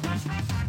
Música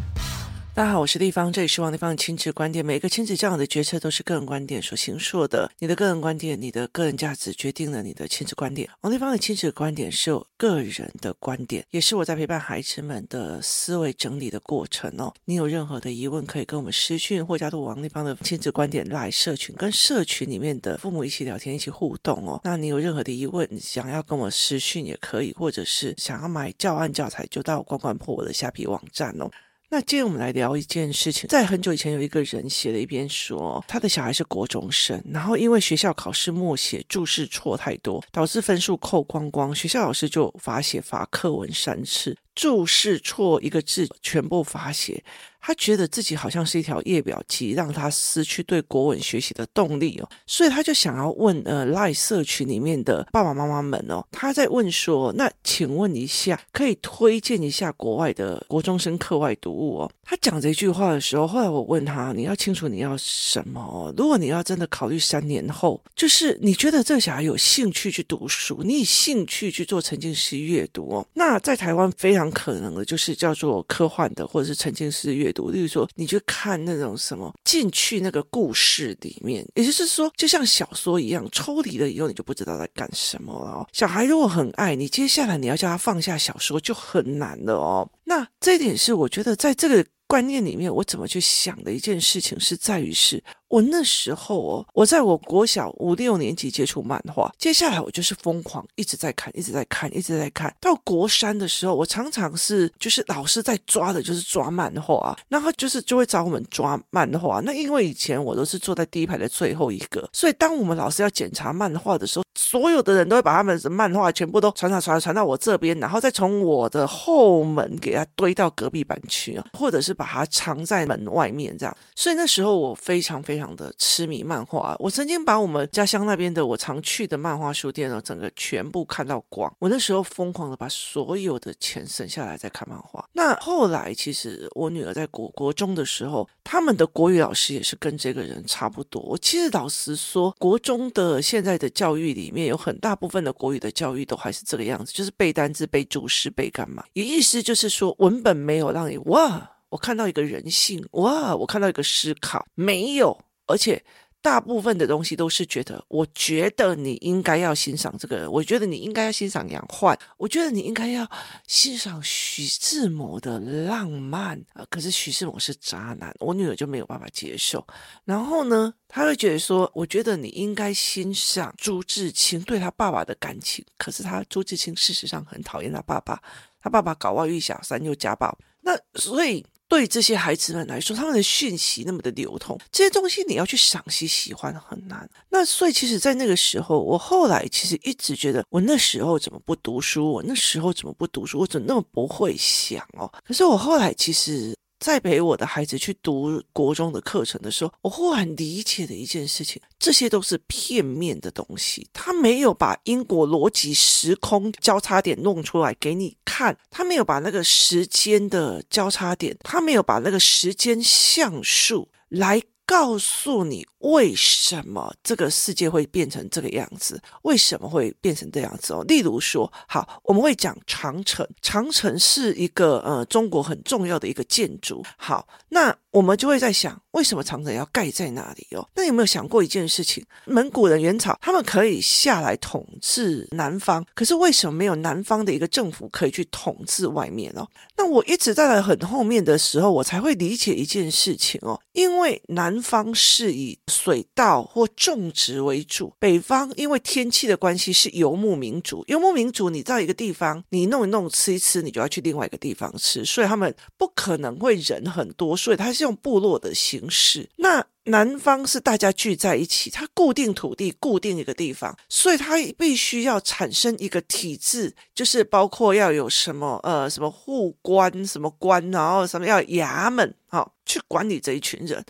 大家好，我是丽芳，这里是王丽芳的亲子观点。每个亲子这样的决策都是个人观点所形塑的。你的个人观点，你的个人价值决定了你的亲子观点。王丽芳的亲子观点是我个人的观点，也是我在陪伴孩子们的思维整理的过程哦。你有任何的疑问，可以跟我们私讯或加入王丽芳的亲子观点来社群，跟社群里面的父母一起聊天，一起互动哦。那你有任何的疑问，想要跟我私讯也可以，或者是想要买教案教材，就到关关破我的虾皮网站哦。那今天我们来聊一件事情，在很久以前，有一个人写了一篇说，他的小孩是国中生，然后因为学校考试默写注释错太多，导致分数扣光光，学校老师就罚写罚课文三次，注释错一个字全部罚写。他觉得自己好像是一条夜表机，让他失去对国文学习的动力哦，所以他就想要问呃赖社群里面的爸爸妈妈们哦，他在问说，那请问一下，可以推荐一下国外的国中生课外读物哦？他讲这句话的时候，后来我问他，你要清楚你要什么哦？如果你要真的考虑三年后，就是你觉得这个小孩有兴趣去读书，你有兴趣去做沉浸式阅读哦，那在台湾非常可能的就是叫做科幻的或者是沉浸式阅读。读，例如说，你去看那种什么，进去那个故事里面，也就是说，就像小说一样，抽离了以后，你就不知道在干什么了哦。小孩如果很爱你，接下来你要叫他放下小说就很难了哦。那这一点是我觉得在这个观念里面，我怎么去想的一件事情，是在于是。我那时候哦，我在我国小五六年级接触漫画，接下来我就是疯狂一直在看，一直在看，一直在看。到国三的时候，我常常是就是老师在抓的，就是抓漫画，然后就是就会找我们抓漫画。那因为以前我都是坐在第一排的最后一个，所以当我们老师要检查漫画的时候，所有的人都会把他们的漫画全部都传传传传到我这边，然后再从我的后门给它堆到隔壁班去啊，或者是把它藏在门外面这样。所以那时候我非常非常。的痴迷漫画，我曾经把我们家乡那边的我常去的漫画书店呢，整个全部看到光。我那时候疯狂的把所有的钱省下来在看漫画。那后来其实我女儿在国国中的时候，他们的国语老师也是跟这个人差不多。我其实老实说，国中的现在的教育里面有很大部分的国语的教育都还是这个样子，就是背单字、背注释、背干嘛？也意思就是说，文本没有让你哇，我看到一个人性，哇，我看到一个思考，没有。而且大部分的东西都是觉得，我觉得你应该要欣赏这个人，我觉得你应该要欣赏杨焕，我觉得你应该要欣赏徐志摩的浪漫啊。可是徐志摩是渣男，我女儿就没有办法接受。然后呢，她会觉得说，我觉得你应该欣赏朱自清对他爸爸的感情。可是他朱自清事实上很讨厌他爸爸，他爸爸搞外遇、小三又家暴。那所以。对这些孩子们来说，他们的讯息那么的流通，这些东西你要去赏析喜欢很难。那所以，其实，在那个时候，我后来其实一直觉得，我那时候怎么不读书？我那时候怎么不读书？我怎么那么不会想哦？可是我后来其实。在陪我的孩子去读国中的课程的时候，我忽然理解的一件事情，这些都是片面的东西，他没有把因果逻辑、时空交叉点弄出来给你看，他没有把那个时间的交叉点，他没有把那个时间像素来。告诉你为什么这个世界会变成这个样子？为什么会变成这样子哦？例如说，好，我们会讲长城，长城是一个呃中国很重要的一个建筑。好，那我们就会在想，为什么长城要盖在那里哦？那有没有想过一件事情？蒙古人元朝他们可以下来统治南方，可是为什么没有南方的一个政府可以去统治外面哦？那我一直在很后面的时候，我才会理解一件事情哦，因为南。方是以水稻或种植为主，北方因为天气的关系是游牧民族。游牧民族，你到一个地方，你弄一弄吃一吃，你就要去另外一个地方吃，所以他们不可能会人很多，所以他是用部落的形式。那南方是大家聚在一起，它固定土地，固定一个地方，所以它必须要产生一个体制，就是包括要有什么呃什么护官什么官，然后什么要衙门，好、哦、去管理这一群人。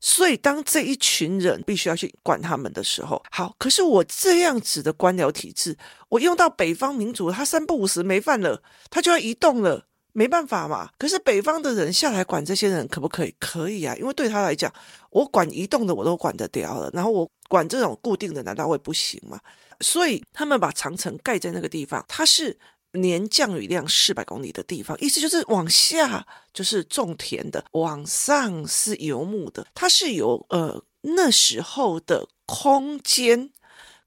所以，当这一群人必须要去管他们的时候，好，可是我这样子的官僚体制，我用到北方民族，他三不五时没饭了，他就要移动了，没办法嘛。可是北方的人下来管这些人，可不可以？可以啊，因为对他来讲，我管移动的我都管得掉了，然后我管这种固定的，难道会不行吗？所以他们把长城盖在那个地方，它是年降雨量四百公里的地方，意思就是往下就是种田的，往上是游牧的。它是有呃那时候的空间。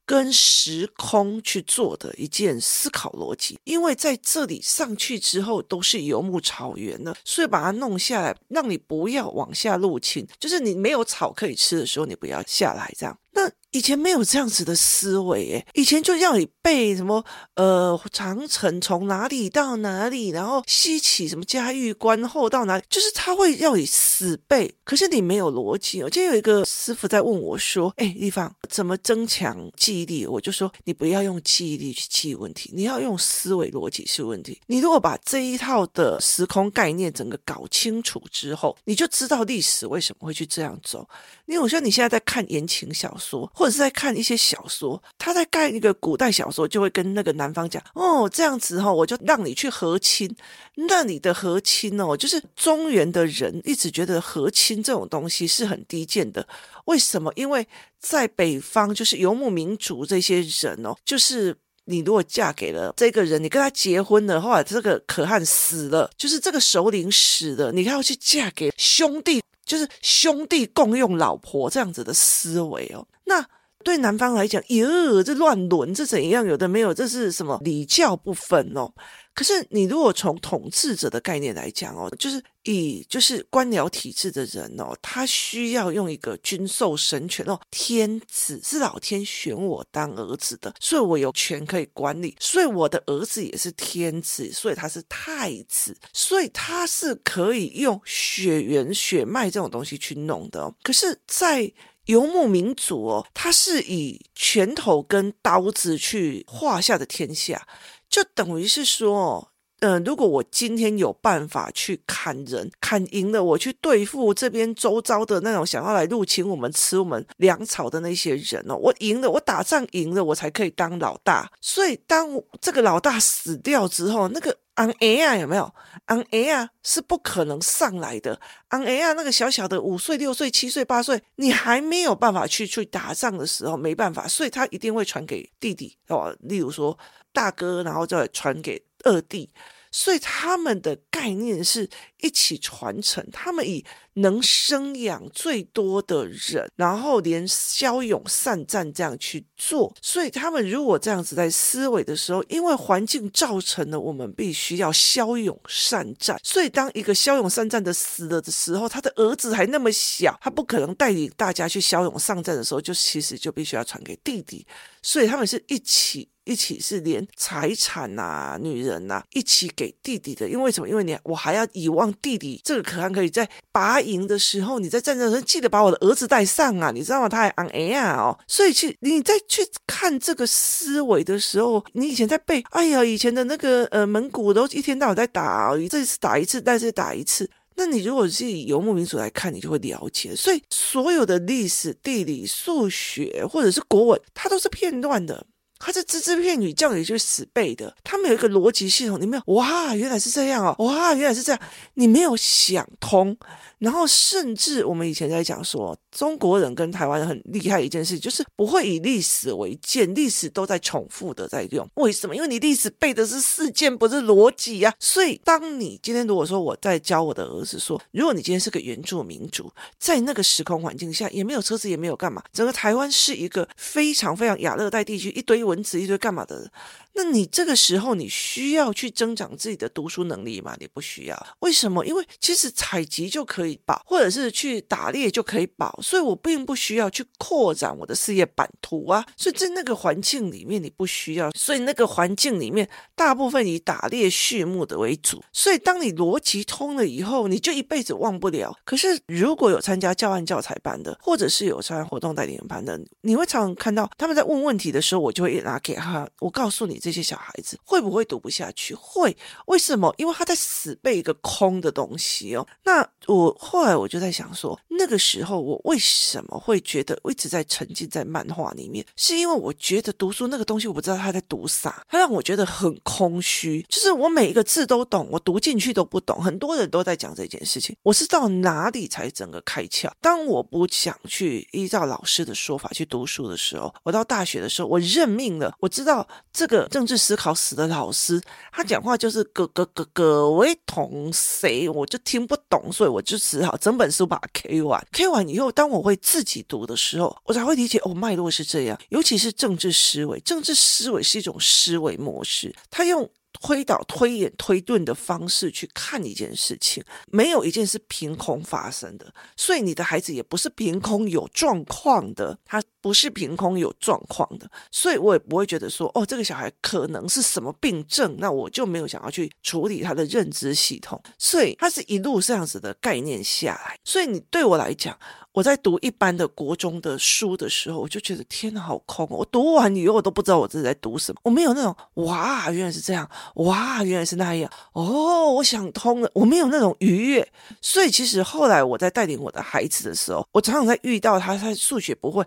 跟时空去做的一件思考逻辑，因为在这里上去之后都是游牧草原了，所以把它弄下来，让你不要往下入侵，就是你没有草可以吃的时候，你不要下来这样。那以前没有这样子的思维，诶，以前就要你背什么，呃，长城从哪里到哪里，然后西起什么嘉峪关后到哪里，就是他会要你死背，可是你没有逻辑。我今天有一个师傅在问我说，哎，丽芳，怎么增强记忆力？我就说，你不要用记忆力去记问题，你要用思维逻辑去问题。你如果把这一套的时空概念整个搞清楚之后，你就知道历史为什么会去这样走。因为我说你现在在看言情小说，或者是在看一些小说，他在盖一个古代小说，就会跟那个男方讲哦，这样子哈、哦，我就让你去和亲。那你的和亲哦，就是中原的人一直觉得和亲这种东西是很低贱的。为什么？因为在北方，就是游牧民族这些人哦，就是你如果嫁给了这个人，你跟他结婚了，后来这个可汗死了，就是这个首领死了，你还要去嫁给兄弟。就是兄弟共用老婆这样子的思维哦，那对男方来讲，哟，这乱伦，这怎样？有的没有，这是什么礼教不分哦？可是你如果从统治者的概念来讲哦，就是以就是官僚体制的人哦，他需要用一个君受神权哦，天子是老天选我当儿子的，所以我有权可以管理，所以我的儿子也是天子，所以他是太子，所以他是可以用血缘血脉这种东西去弄的哦。可是，在游牧民族哦，他是以拳头跟刀子去画下的天下。就等于是说，哦、呃，如果我今天有办法去砍人，砍赢了，我去对付这边周遭的那种想要来入侵我们、吃我们粮草的那些人哦，我赢了，我打仗赢了，我才可以当老大。所以，当这个老大死掉之后，那个昂 A 啊，有没有？昂 A 啊，是不可能上来的。昂 A 啊，那个小小的五岁、六岁、七岁、八岁，你还没有办法去去打仗的时候，没办法，所以他一定会传给弟弟哦。例如说。大哥，然后再传给二地，所以他们的概念是一起传承。他们以能生养最多的人，然后连骁勇善战这样去做。所以他们如果这样子在思维的时候，因为环境造成了我们必须要骁勇善战。所以当一个骁勇善战的死了的时候，他的儿子还那么小，他不可能带领大家去骁勇善战的时候，就其实就必须要传给弟弟。所以他们是一起。一起是连财产呐、啊、女人呐、啊，一起给弟弟的，因为什么？因为你我还要以望弟弟这个可汗可以在拔营的时候，你在战争的时候记得把我的儿子带上啊，你知道吗？他还昂 A 啊哦，所以去你再去看这个思维的时候，你以前在背，哎呀，以前的那个呃蒙古都一天到晚在打，这次打一次，再次打一次。那你如果是以游牧民族来看，你就会了解。所以所有的历史、地理、数学或者是国文，它都是片段的。他是只字片语，叫你去死背的。他们有一个逻辑系统，你没有哇，原来是这样哦，哇，原来是这样，你没有想通。然后甚至我们以前在讲说，中国人跟台湾人很厉害一件事，就是不会以历史为鉴，历史都在重复的在用。为什么？因为你历史背的是事件，不是逻辑呀。所以，当你今天如果说我在教我的儿子说，如果你今天是个原住民族，在那个时空环境下，也没有车子，也没有干嘛，整个台湾是一个非常非常亚热带地区，一堆蚊子，一堆干嘛的。那你这个时候你需要去增长自己的读书能力吗？你不需要。为什么？因为其实采集就可以保，或者是去打猎就可以保，所以我并不需要去扩展我的事业版图啊。所以在那个环境里面，你不需要。所以那个环境里面，大部分以打猎畜牧的为主。所以当你逻辑通了以后，你就一辈子忘不了。可是如果有参加教案教材班的，或者是有参加活动带领班的，你会常常看到他们在问问题的时候，我就会拿给他，我告诉你。这些小孩子会不会读不下去？会，为什么？因为他在死背一个空的东西哦。那我后来我就在想说，那个时候我为什么会觉得一直在沉浸在漫画里面？是因为我觉得读书那个东西，我不知道他在读啥，他让我觉得很空虚。就是我每一个字都懂，我读进去都不懂。很多人都在讲这件事情，我是到哪里才整个开窍？当我不想去依照老师的说法去读书的时候，我到大学的时候，我认命了。我知道这个政治思考史的老师，他讲话就是各各各各位同谁，我就听不懂，所以我就只好整本书把它 K 完。K 完以后，当我会自己读的时候，我才会理解哦，脉络是这样。尤其是政治思维，政治思维是一种思维模式，他用。推导、推演、推论的方式去看一件事情，没有一件是凭空发生的，所以你的孩子也不是凭空有状况的，他不是凭空有状况的，所以我也不会觉得说，哦，这个小孩可能是什么病症，那我就没有想要去处理他的认知系统，所以他是一路这样子的概念下来，所以你对我来讲。我在读一般的国中的书的时候，我就觉得天哪，好空哦！我读完以后，我都不知道我自己在读什么。我没有那种哇，原来是这样，哇，原来是那样，哦，我想通了。我没有那种愉悦。所以其实后来我在带领我的孩子的时候，我常常在遇到他，他数学不会，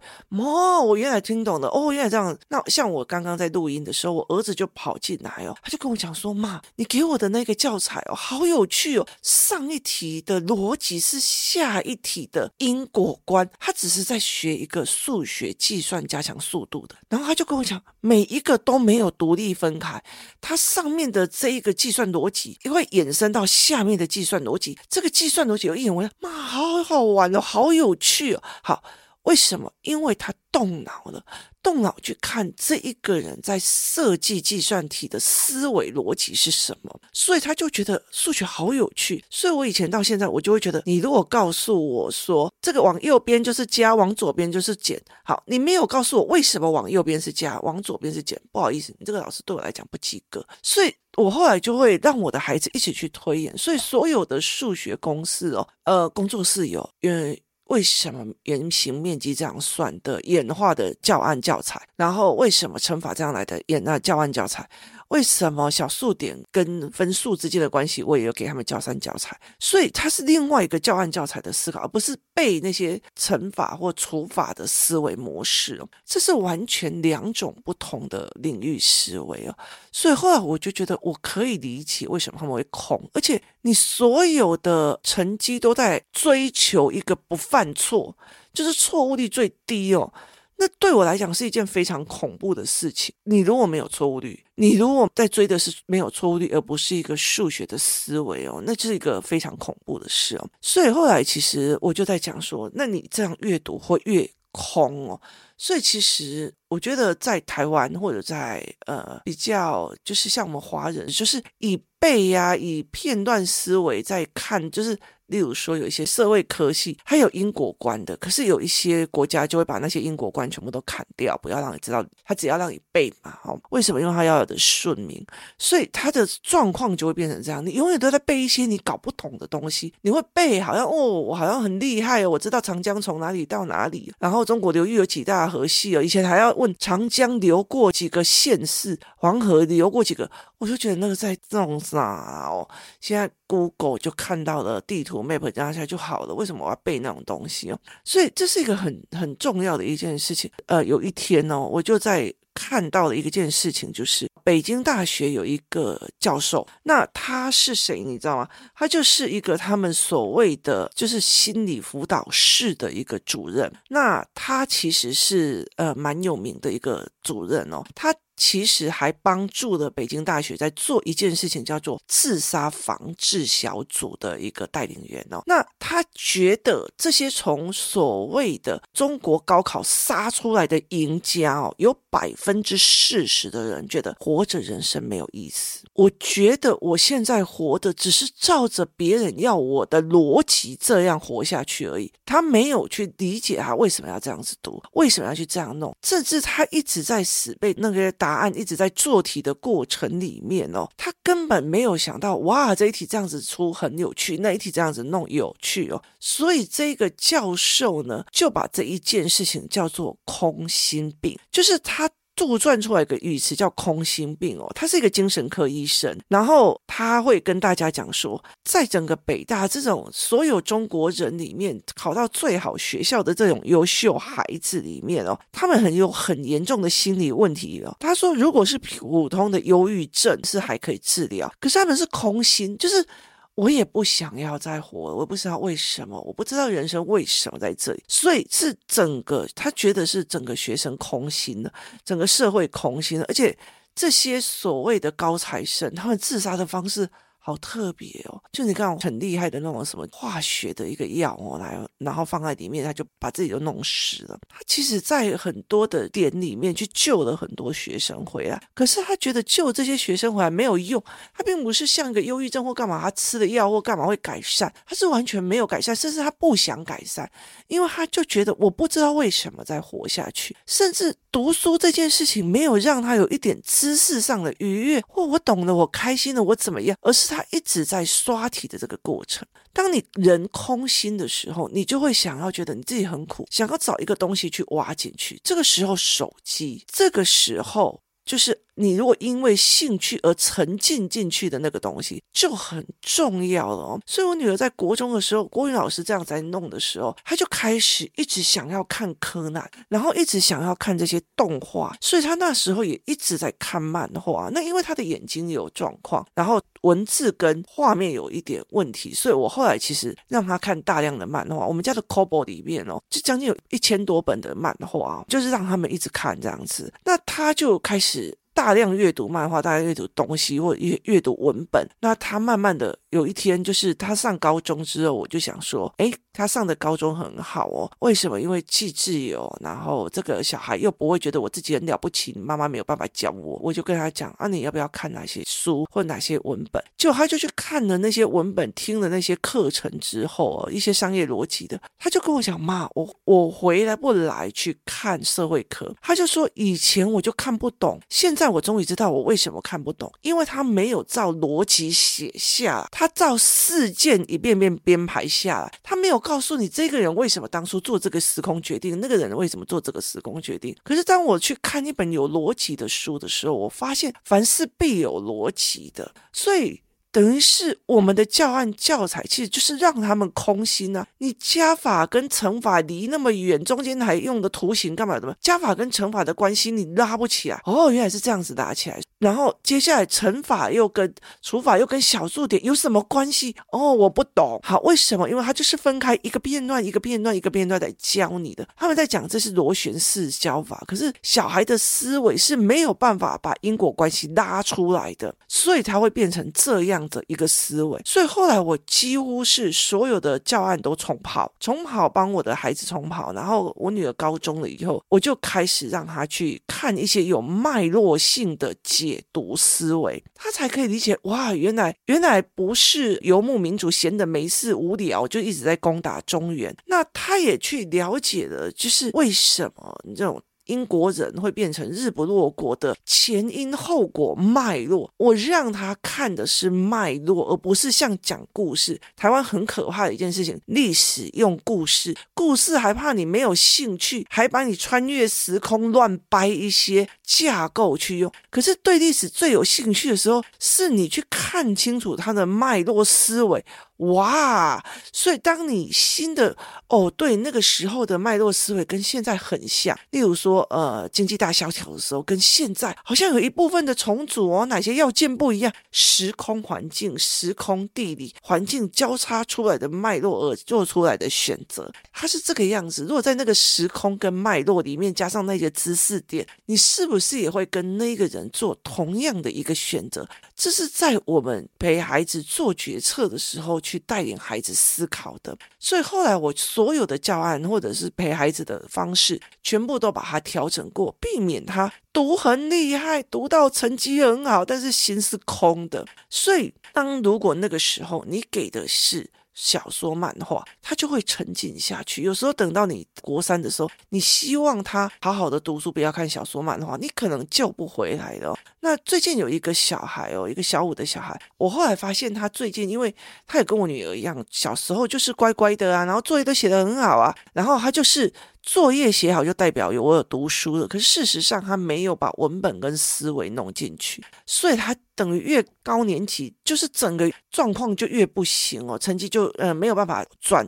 哦，我原来听懂了，哦，原来这样。那像我刚刚在录音的时候，我儿子就跑进来哦，他就跟我讲说：“妈，你给我的那个教材哦，好有趣哦，上一题的逻辑是下一题的因果。”过关，他只是在学一个数学计算加强速度的，然后他就跟我讲，每一个都没有独立分开，它上面的这一个计算逻辑也会衍生到下面的计算逻辑，这个计算逻辑有一点我说，妈，好好玩哦，好有趣哦，好。为什么？因为他动脑了，动脑去看这一个人在设计计算题的思维逻辑是什么，所以他就觉得数学好有趣。所以我以前到现在，我就会觉得，你如果告诉我说这个往右边就是加，往左边就是减，好，你没有告诉我为什么往右边是加，往左边是减，不好意思，你这个老师对我来讲不及格。所以我后来就会让我的孩子一起去推演。所以所有的数学公式哦，呃，工作室有，因为。为什么圆形面积这样算的演化的教案教材？然后为什么乘法这样来的演那教案教材？为什么小数点跟分数之间的关系，我也有给他们教三教材，所以它是另外一个教案教材的思考，而不是背那些乘法或除法的思维模式哦，这是完全两种不同的领域思维哦。所以后来我就觉得我可以理解为什么他们会空，而且你所有的成绩都在追求一个不犯错，就是错误率最低哦。那对我来讲是一件非常恐怖的事情。你如果没有错误率，你如果在追的是没有错误率，而不是一个数学的思维哦，那就是一个非常恐怖的事哦。所以后来其实我就在讲说，那你这样阅读会越空哦。所以其实我觉得在台湾或者在呃比较，就是像我们华人，就是以背呀、啊，以片段思维在看，就是。例如说，有一些社会科系，它有因果观的，可是有一些国家就会把那些因果观全部都砍掉，不要让你知道，他只要让你背嘛。好，为什么？因为他要有的顺名，所以他的状况就会变成这样。你永远都在背一些你搞不懂的东西，你会背好像哦，我好像很厉害哦，我知道长江从哪里到哪里，然后中国流域有几大河系哦，以前还要问长江流过几个县市，黄河流过几个。我就觉得那个在弄啥哦？现在 Google 就看到了地图 Map 加下来就好了。为什么我要背那种东西哦？所以这是一个很很重要的一件事情。呃，有一天哦，我就在看到的一个件事情，就是北京大学有一个教授，那他是谁？你知道吗？他就是一个他们所谓的就是心理辅导室的一个主任。那他其实是呃蛮有名的一个主任哦，他。其实还帮助了北京大学在做一件事情，叫做自杀防治小组的一个带领员哦。那他觉得这些从所谓的中国高考杀出来的赢家哦，有百分之四十的人觉得活着人生没有意思。我觉得我现在活的只是照着别人要我的逻辑这样活下去而已。他没有去理解他为什么要这样子读，为什么要去这样弄，甚至他一直在死背那个答案一直在做题的过程里面哦，他根本没有想到哇，这一题这样子出很有趣，那一题这样子弄有趣哦，所以这个教授呢就把这一件事情叫做空心病，就是他。杜撰出来一个语词叫“空心病”哦，他是一个精神科医生，然后他会跟大家讲说，在整个北大这种所有中国人里面考到最好学校的这种优秀孩子里面哦，他们很有很严重的心理问题哦。他说，如果是普通的忧郁症是还可以治疗，可是他们是空心，就是。我也不想要再活，我不知道为什么，我不知道人生为什么在这里，所以是整个他觉得是整个学生空心了，整个社会空心了，而且这些所谓的高材生，他们自杀的方式。好特别哦！就你看很厉害的那种什么化学的一个药哦，来，然后放在里面，他就把自己都弄湿了。他其实，在很多的点里面去救了很多学生回来，可是他觉得救这些学生回来没有用。他并不是像一个忧郁症或干嘛，他吃了药或干嘛会改善，他是完全没有改善，甚至他不想改善，因为他就觉得我不知道为什么在活下去，甚至读书这件事情没有让他有一点知识上的愉悦，或我懂了，我开心了，我怎么样，而是。他一直在刷题的这个过程。当你人空心的时候，你就会想要觉得你自己很苦，想要找一个东西去挖进去。这个时候，手机；这个时候，就是。你如果因为兴趣而沉浸进去的那个东西就很重要了哦。所以我女儿在国中的时候，国语老师这样在弄的时候，她就开始一直想要看柯南，然后一直想要看这些动画，所以她那时候也一直在看漫画。那因为她的眼睛有状况，然后文字跟画面有一点问题，所以我后来其实让她看大量的漫画。我们家的 c o b o 里面哦，就将近有一千多本的漫画，就是让他们一直看这样子。那她就开始。大量阅读漫画，大量阅读东西，或阅阅读文本。那他慢慢的有一天，就是他上高中之后，我就想说，诶，他上的高中很好哦。为什么？因为既自由，然后这个小孩又不会觉得我自己很了不起，妈妈没有办法教我。我就跟他讲啊，你要不要看哪些书或哪些文本？就他就去看了那些文本，听了那些课程之后，一些商业逻辑的，他就跟我讲妈，我我回来不来去看社会科。他就说以前我就看不懂，现在我终于知道我为什么看不懂，因为他没有照逻辑写下，他照事件一遍遍编排下来，他没有告诉你这个人为什么当初做这个时空决定，那个人为什么做这个时空决定。可是当我去看一本有逻辑的书的时候，我发现凡事必有逻辑的，所以。等于是我们的教案教材，其实就是让他们空心啊！你加法跟乘法离那么远，中间还用的图形干嘛的吗？加法跟乘法的关系你拉不起来哦，原来是这样子拉起来。然后接下来乘法又跟除法又跟小数点有什么关系？哦，我不懂。好，为什么？因为它就是分开一个变段一个变段一个变段来教你的。他们在讲这是螺旋式教法，可是小孩的思维是没有办法把因果关系拉出来的，所以才会变成这样。这样的一个思维，所以后来我几乎是所有的教案都重跑，重跑帮我的孩子重跑。然后我女儿高中了以后，我就开始让她去看一些有脉络性的解读思维，她才可以理解。哇，原来原来不是游牧民族闲的没事无聊就一直在攻打中原，那她也去了解了，就是为什么你这种。英国人会变成日不落国的前因后果脉络，我让他看的是脉络，而不是像讲故事。台湾很可怕的一件事情，历史用故事，故事还怕你没有兴趣，还把你穿越时空乱掰一些架构去用。可是对历史最有兴趣的时候，是你去看清楚它的脉络思维。哇，所以当你新的哦，对，那个时候的脉络思维跟现在很像。例如说，呃，经济大萧条的时候，跟现在好像有一部分的重组哦，哪些要件不一样？时空环境、时空地理环境交叉出来的脉络而做出来的选择，它是这个样子。如果在那个时空跟脉络里面加上那些知识点，你是不是也会跟那个人做同样的一个选择？这是在我们陪孩子做决策的时候。去带领孩子思考的，所以后来我所有的教案或者是陪孩子的方式，全部都把它调整过，避免他读很厉害，读到成绩很好，但是心是空的。所以，当如果那个时候你给的是。小说、漫画，他就会沉浸下去。有时候等到你国三的时候，你希望他好好的读书，不要看小说、漫画，你可能救不回来了。那最近有一个小孩哦，一个小五的小孩，我后来发现他最近，因为他也跟我女儿一样，小时候就是乖乖的啊，然后作业都写得很好啊，然后他就是作业写好就代表有我有读书了，可是事实上他没有把文本跟思维弄进去，所以他等于越高年级，就是整个状况就越不行哦，成绩就呃没有办法转，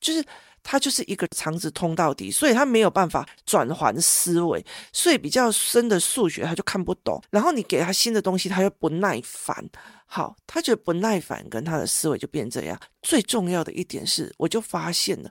就是。他就是一个肠子通到底，所以他没有办法转换思维，所以比较深的数学他就看不懂。然后你给他新的东西，他又不耐烦。好，他觉得不耐烦，跟他的思维就变这样。最重要的一点是，我就发现了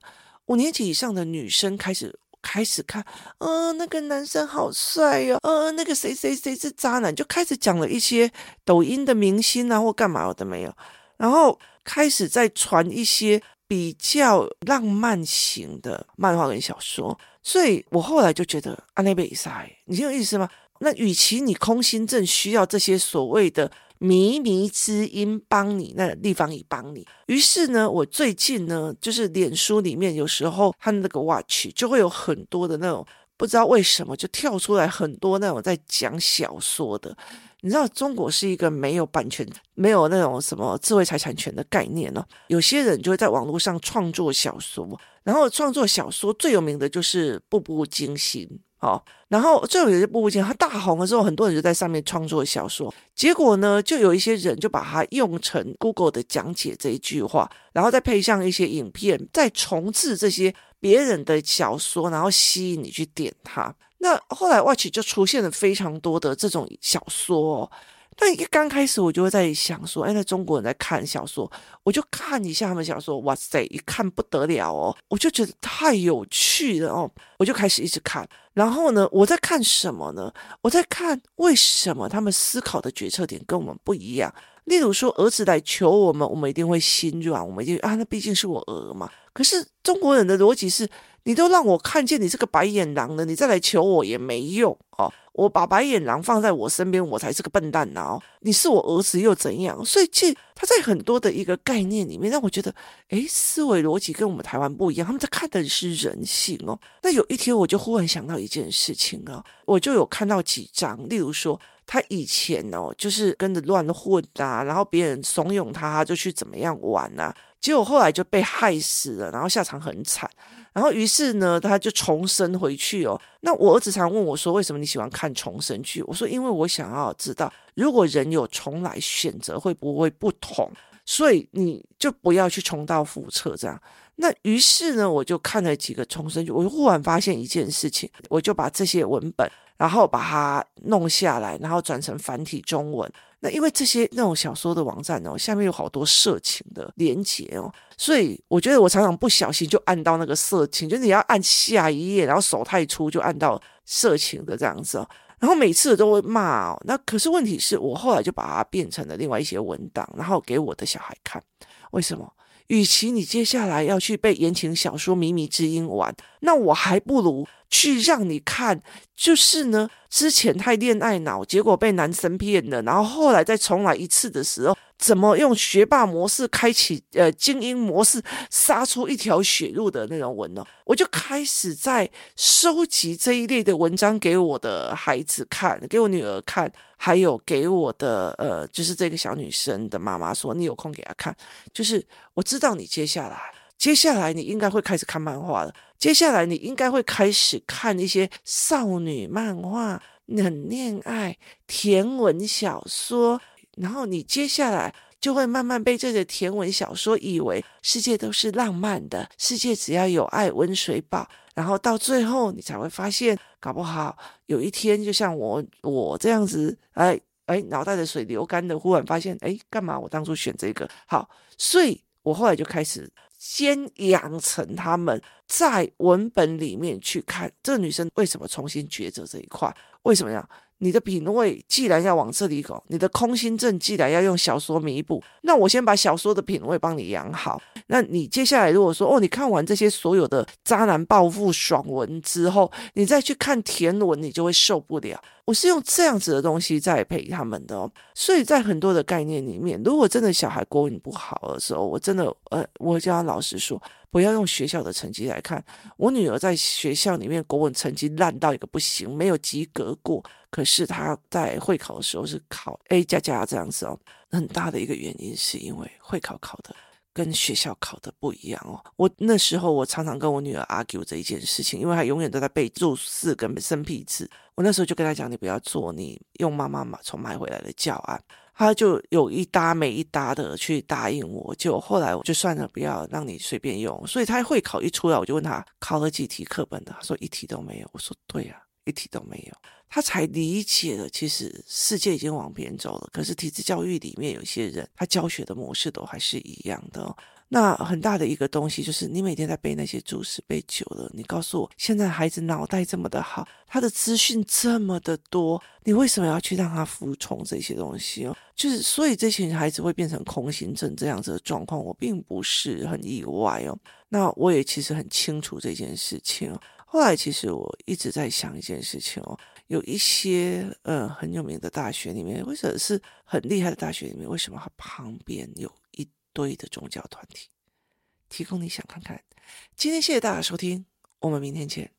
五年级以上的女生开始开始看，呃，那个男生好帅哟、哦，呃，那个谁谁谁是渣男，就开始讲了一些抖音的明星啊或干嘛的没有，然后开始在传一些。比较浪漫型的漫画跟小说，所以我后来就觉得阿内贝赛，你有意思吗？那与其你空心症需要这些所谓的靡靡之音帮你，那立方也帮你。于是呢，我最近呢，就是脸书里面有时候他那个 watch 就会有很多的那种，不知道为什么就跳出来很多那种在讲小说的。你知道中国是一个没有版权、没有那种什么智慧财产权的概念哦。有些人就会在网络上创作小说，然后创作小说最有名的就是《步步惊心》哦。然后最有名的《步步惊心》，它大红了之后，很多人就在上面创作小说。结果呢，就有一些人就把它用成 Google 的讲解这一句话，然后再配上一些影片，再重制这些别人的小说，然后吸引你去点它。那后来，Watch 就出现了非常多的这种小说哦。那一刚开始，我就会在想说，哎，那中国人在看小说，我就看一下他们小说，哇塞，一看不得了哦，我就觉得太有趣了哦，我就开始一直看。然后呢，我在看什么呢？我在看为什么他们思考的决策点跟我们不一样。例如说，儿子来求我们，我们一定会心软，我们一定啊，那毕竟是我儿嘛。可是中国人的逻辑是，你都让我看见你是个白眼狼了，你再来求我也没用哦。我把白眼狼放在我身边，我才是个笨蛋呢哦。你是我儿子又怎样？所以，其实他在很多的一个概念里面，让我觉得，诶，思维逻辑跟我们台湾不一样。他们在看的是人性哦。那有一天，我就忽然想到一件事情啊，我就有看到几张，例如说。他以前哦，就是跟着乱混啊，然后别人怂恿他，他就去怎么样玩啊，结果后来就被害死了，然后下场很惨。然后于是呢，他就重生回去哦。那我儿子常问我说：“为什么你喜欢看重生剧？”我说：“因为我想要知道，如果人有重来选择，会不会不同？所以你就不要去重蹈覆辙这样。”那于是呢，我就看了几个重生剧，我就忽然发现一件事情，我就把这些文本。然后把它弄下来，然后转成繁体中文。那因为这些那种小说的网站哦，下面有好多色情的连接哦，所以我觉得我常常不小心就按到那个色情，就是你要按下一页，然后手太粗就按到色情的这样子哦。然后每次都会骂哦。那可是问题是我后来就把它变成了另外一些文档，然后给我的小孩看。为什么？与其你接下来要去被言情小说《靡靡之音》玩，那我还不如。去让你看，就是呢，之前太恋爱脑，结果被男生骗了，然后后来再重来一次的时候，怎么用学霸模式开启呃精英模式，杀出一条血路的那种文呢？我就开始在收集这一类的文章给我的孩子看，给我女儿看，还有给我的呃，就是这个小女生的妈妈说，你有空给她看，就是我知道你接下来。接下来你应该会开始看漫画了。接下来你应该会开始看一些少女漫画、冷恋爱、甜文小说，然后你接下来就会慢慢被这个甜文小说以为世界都是浪漫的，世界只要有爱温水饱，然后到最后你才会发现，搞不好有一天就像我我这样子，哎哎，脑袋的水流干的，忽然发现，哎，干嘛我当初选这个？好，所以我后来就开始。先养成他们在文本里面去看这个女生为什么重新抉择这一块，为什么呀？你的品味既然要往这里走，你的空心症既然要用小说弥补，那我先把小说的品味帮你养好。那你接下来如果说哦，你看完这些所有的渣男报复爽文之后，你再去看甜文，你就会受不了。我是用这样子的东西在陪他们的哦。所以在很多的概念里面，如果真的小孩国文不好的时候，我真的呃，我叫他老实说。不要用学校的成绩来看，我女儿在学校里面国文成绩烂到一个不行，没有及格过。可是他在会考的时候是考 A 加加这样子哦。很大的一个原因是因为会考考的跟学校考的不一样哦。我那时候我常常跟我女儿 argue 这一件事情，因为她永远都在背注释跟生僻字。我那时候就跟她讲，你不要做，你用妈妈买从买回来的教案。她就有一搭没一搭的去答应我，就后来我就算了，不要让你随便用。所以她会考一出来，我就问她考了几题课本的，她说一题都没有。我说对啊，一题都没有。他才理解了，其实世界已经往边走了。可是体制教育里面有些人，他教学的模式都还是一样的。那很大的一个东西就是，你每天在背那些注释背久了，你告诉我，现在孩子脑袋这么的好，他的资讯这么的多，你为什么要去让他服从这些东西哦？就是所以这群孩子会变成空心症这样子的状况，我并不是很意外哦。那我也其实很清楚这件事情。后来其实我一直在想一件事情哦。有一些呃很有名的大学里面，或者是很厉害的大学里面，为什么它旁边有一堆的宗教团体？提供你想看看。今天谢谢大家收听，我们明天见。